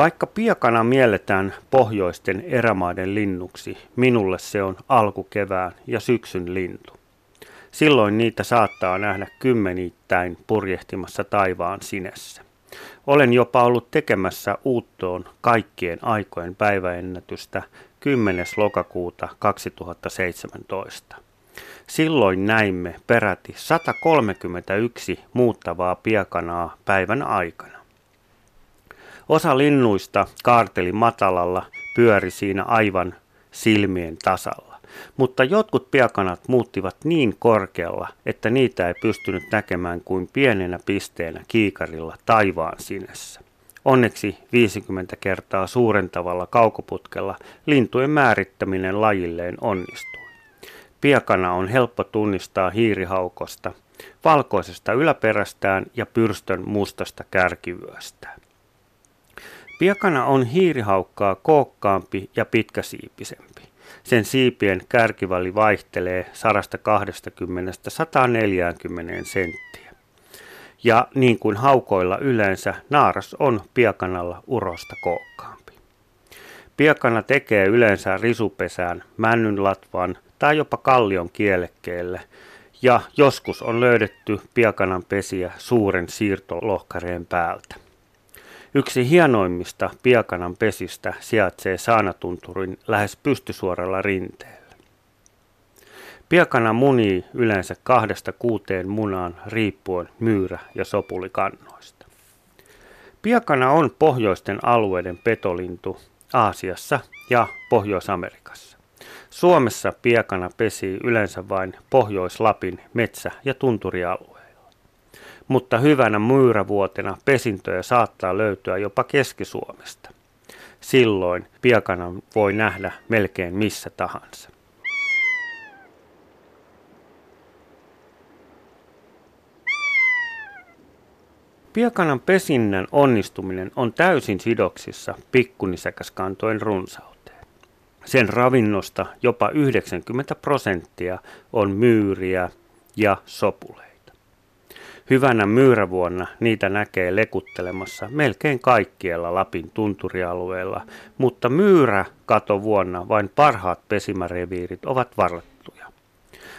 Vaikka piakana mielletään pohjoisten erämaiden linnuksi, minulle se on alkukevään ja syksyn lintu. Silloin niitä saattaa nähdä kymmenittäin purjehtimassa taivaan sinessä. Olen jopa ollut tekemässä uuttoon kaikkien aikojen päiväennätystä 10. lokakuuta 2017. Silloin näimme peräti 131 muuttavaa piakanaa päivän aikana. Osa linnuista kaarteli matalalla, pyöri siinä aivan silmien tasalla. Mutta jotkut piakanat muuttivat niin korkealla, että niitä ei pystynyt näkemään kuin pienenä pisteenä kiikarilla taivaan sinessä. Onneksi 50 kertaa suurentavalla kaukoputkella lintujen määrittäminen lajilleen onnistui. Piakana on helppo tunnistaa hiirihaukosta, valkoisesta yläperästään ja pyrstön mustasta kärkivyöstään. Piakana on hiirihaukkaa kookkaampi ja pitkäsiipisempi. Sen siipien kärkiväli vaihtelee 120-140 senttiä. Ja niin kuin haukoilla yleensä, naaras on piakanalla urosta kookkaampi. Piakana tekee yleensä risupesään männynlatvan tai jopa kallion kielekkeelle, ja joskus on löydetty piakanan pesiä suuren siirtolohkareen päältä. Yksi hienoimmista Piakanan pesistä sijaitsee Saanatunturin lähes pystysuoralla rinteellä. Piakana munii yleensä kahdesta kuuteen munaan riippuen myyrä- ja sopulikannoista. Piakana on pohjoisten alueiden petolintu Aasiassa ja Pohjois-Amerikassa. Suomessa piakana pesii yleensä vain Pohjois-Lapin metsä- ja tunturialue mutta hyvänä myyrävuotena pesintöjä saattaa löytyä jopa Keski-Suomesta. Silloin piakanan voi nähdä melkein missä tahansa. Piakanan pesinnän onnistuminen on täysin sidoksissa pikkunisäkäskantojen runsauteen. Sen ravinnosta jopa 90 prosenttia on myyriä ja sopuleita. Hyvänä myyrävuonna niitä näkee lekuttelemassa melkein kaikkialla Lapin tunturialueella, mutta myyrä vuonna vain parhaat pesimäreviirit ovat varattuja.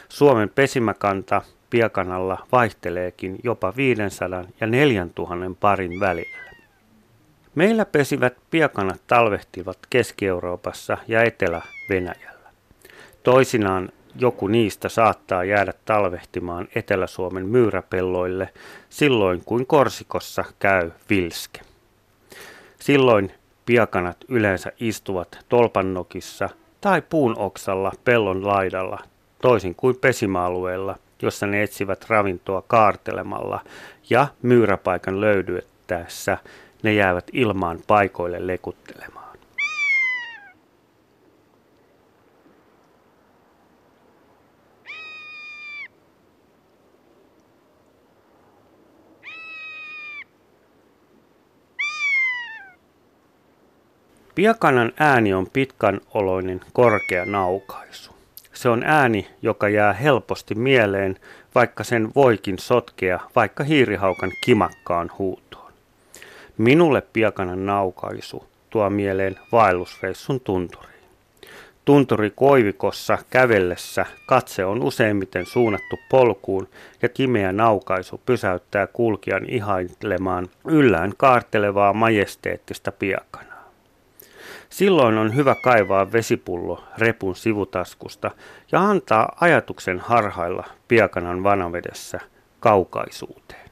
Suomen pesimäkanta Piakanalla vaihteleekin jopa 500 ja 4000 parin välillä. Meillä pesivät piakanat talvehtivat Keski-Euroopassa ja Etelä-Venäjällä. Toisinaan joku niistä saattaa jäädä talvehtimaan Etelä-Suomen myyräpelloille silloin, kuin Korsikossa käy vilske. Silloin piakanat yleensä istuvat tolpannokissa tai puun oksalla pellon laidalla, toisin kuin pesimäalueella, jossa ne etsivät ravintoa kaartelemalla ja myyräpaikan löydyttäessä ne jäävät ilmaan paikoille lekuttelemaan. Piakanan ääni on pitkän oloinen korkea naukaisu. Se on ääni, joka jää helposti mieleen, vaikka sen voikin sotkea vaikka hiirihaukan kimakkaan huutoon. Minulle piakanan naukaisu tuo mieleen vaellusreissun tunturiin. Tunturi koivikossa kävellessä katse on useimmiten suunnattu polkuun ja kimeä naukaisu pysäyttää kulkijan ihailemaan yllään kaartelevaa majesteettista piakana. Silloin on hyvä kaivaa vesipullo repun sivutaskusta ja antaa ajatuksen harhailla piakanan vanavedessä kaukaisuuteen.